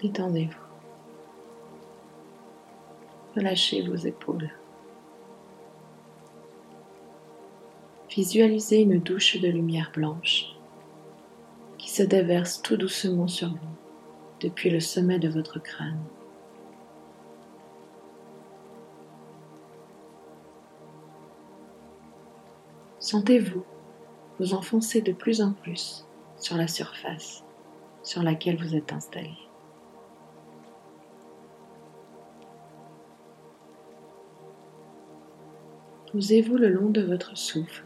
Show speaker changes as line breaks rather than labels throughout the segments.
Détendez-vous. Relâchez vos épaules. Visualisez une douche de lumière blanche qui se déverse tout doucement sur vous depuis le sommet de votre crâne. Sentez-vous vous enfoncer de plus en plus sur la surface sur laquelle vous êtes installé. Posez-vous le long de votre souffle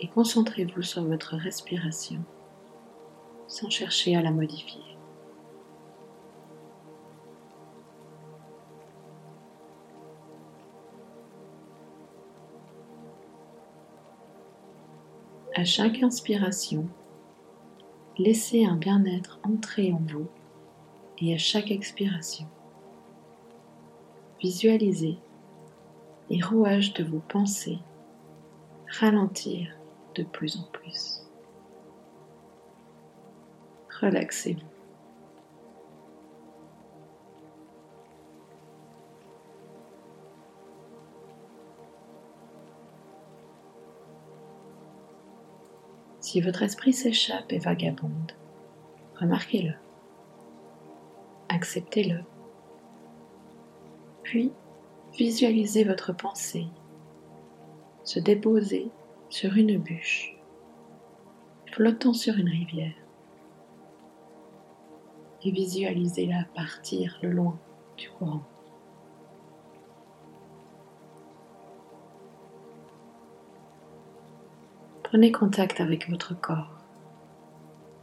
et concentrez-vous sur votre respiration sans chercher à la modifier. À chaque inspiration, laissez un bien-être entrer en vous et à chaque expiration, visualisez les rouages de vos pensées ralentir de plus en plus. Relaxez-vous. Si votre esprit s'échappe et vagabonde, remarquez-le, acceptez-le, puis visualisez votre pensée se déposer sur une bûche, flottant sur une rivière, et visualisez-la partir le loin du courant. Prenez contact avec votre corps.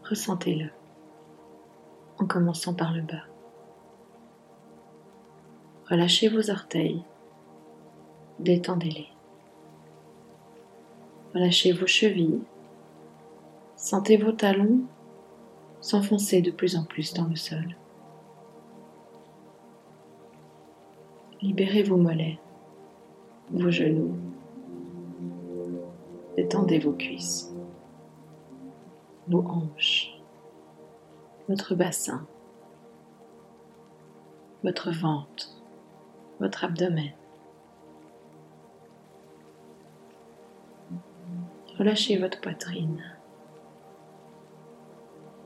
Ressentez-le en commençant par le bas. Relâchez vos orteils, détendez-les. Relâchez vos chevilles, sentez vos talons s'enfoncer de plus en plus dans le sol. Libérez vos mollets, vos genoux, détendez vos cuisses, vos hanches, votre bassin, votre ventre, votre abdomen. Relâchez votre poitrine,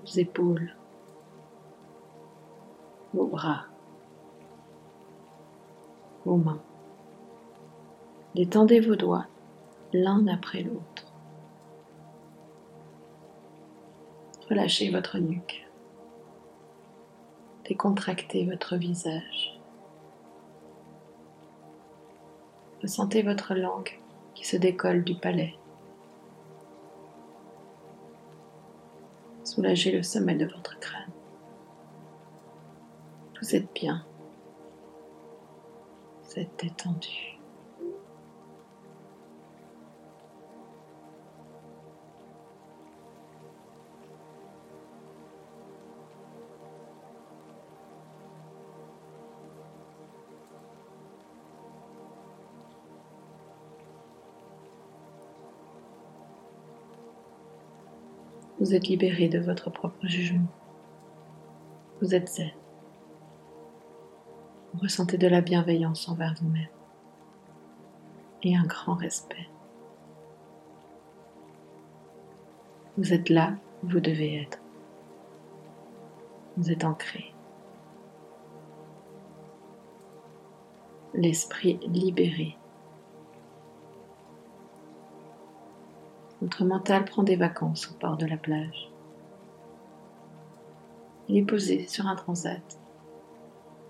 vos épaules, vos bras, vos mains. Détendez vos doigts l'un après l'autre. Relâchez votre nuque. Décontractez votre visage. Ressentez votre langue qui se décolle du palais. Soulagez le sommet de votre crâne. Vous êtes bien. Vous êtes détendu. Vous êtes libéré de votre propre jugement. Vous êtes zen. Vous ressentez de la bienveillance envers vous-même et un grand respect. Vous êtes là où vous devez être. Vous êtes ancré. L'esprit libéré Votre mental prend des vacances au bord de la plage. Il est posé sur un transat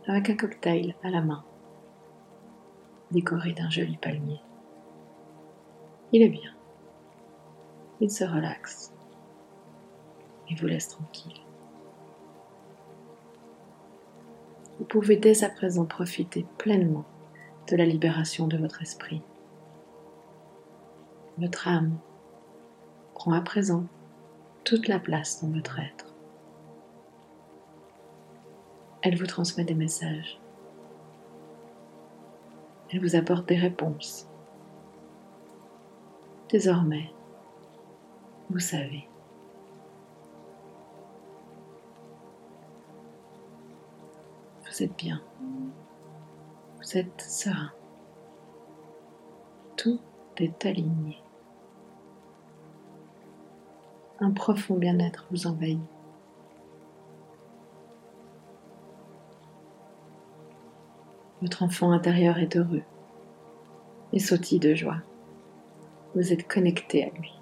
avec un cocktail à la main, décoré d'un joli palmier. Il est bien. Il se relaxe et vous laisse tranquille. Vous pouvez dès à présent profiter pleinement de la libération de votre esprit. Votre âme prend à présent toute la place dans votre être. Elle vous transmet des messages. Elle vous apporte des réponses. Désormais, vous savez. Vous êtes bien. Vous êtes serein. Tout est aligné. Un profond bien-être vous envahit. Votre enfant intérieur est heureux et sautille de joie. Vous êtes connecté à lui.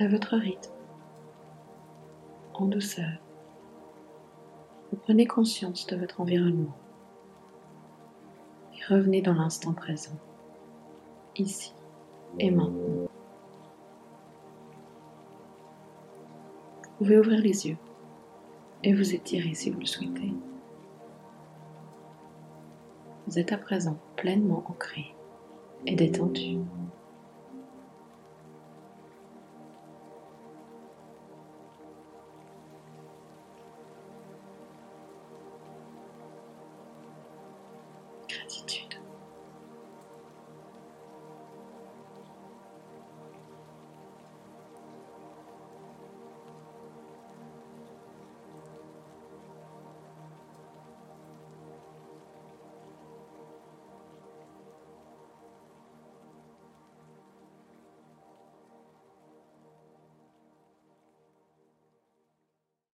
À votre rythme, en douceur. Vous prenez conscience de votre environnement et revenez dans l'instant présent, ici et maintenant. Vous pouvez ouvrir les yeux et vous étirer si vous le souhaitez. Vous êtes à présent pleinement ancré et détendu.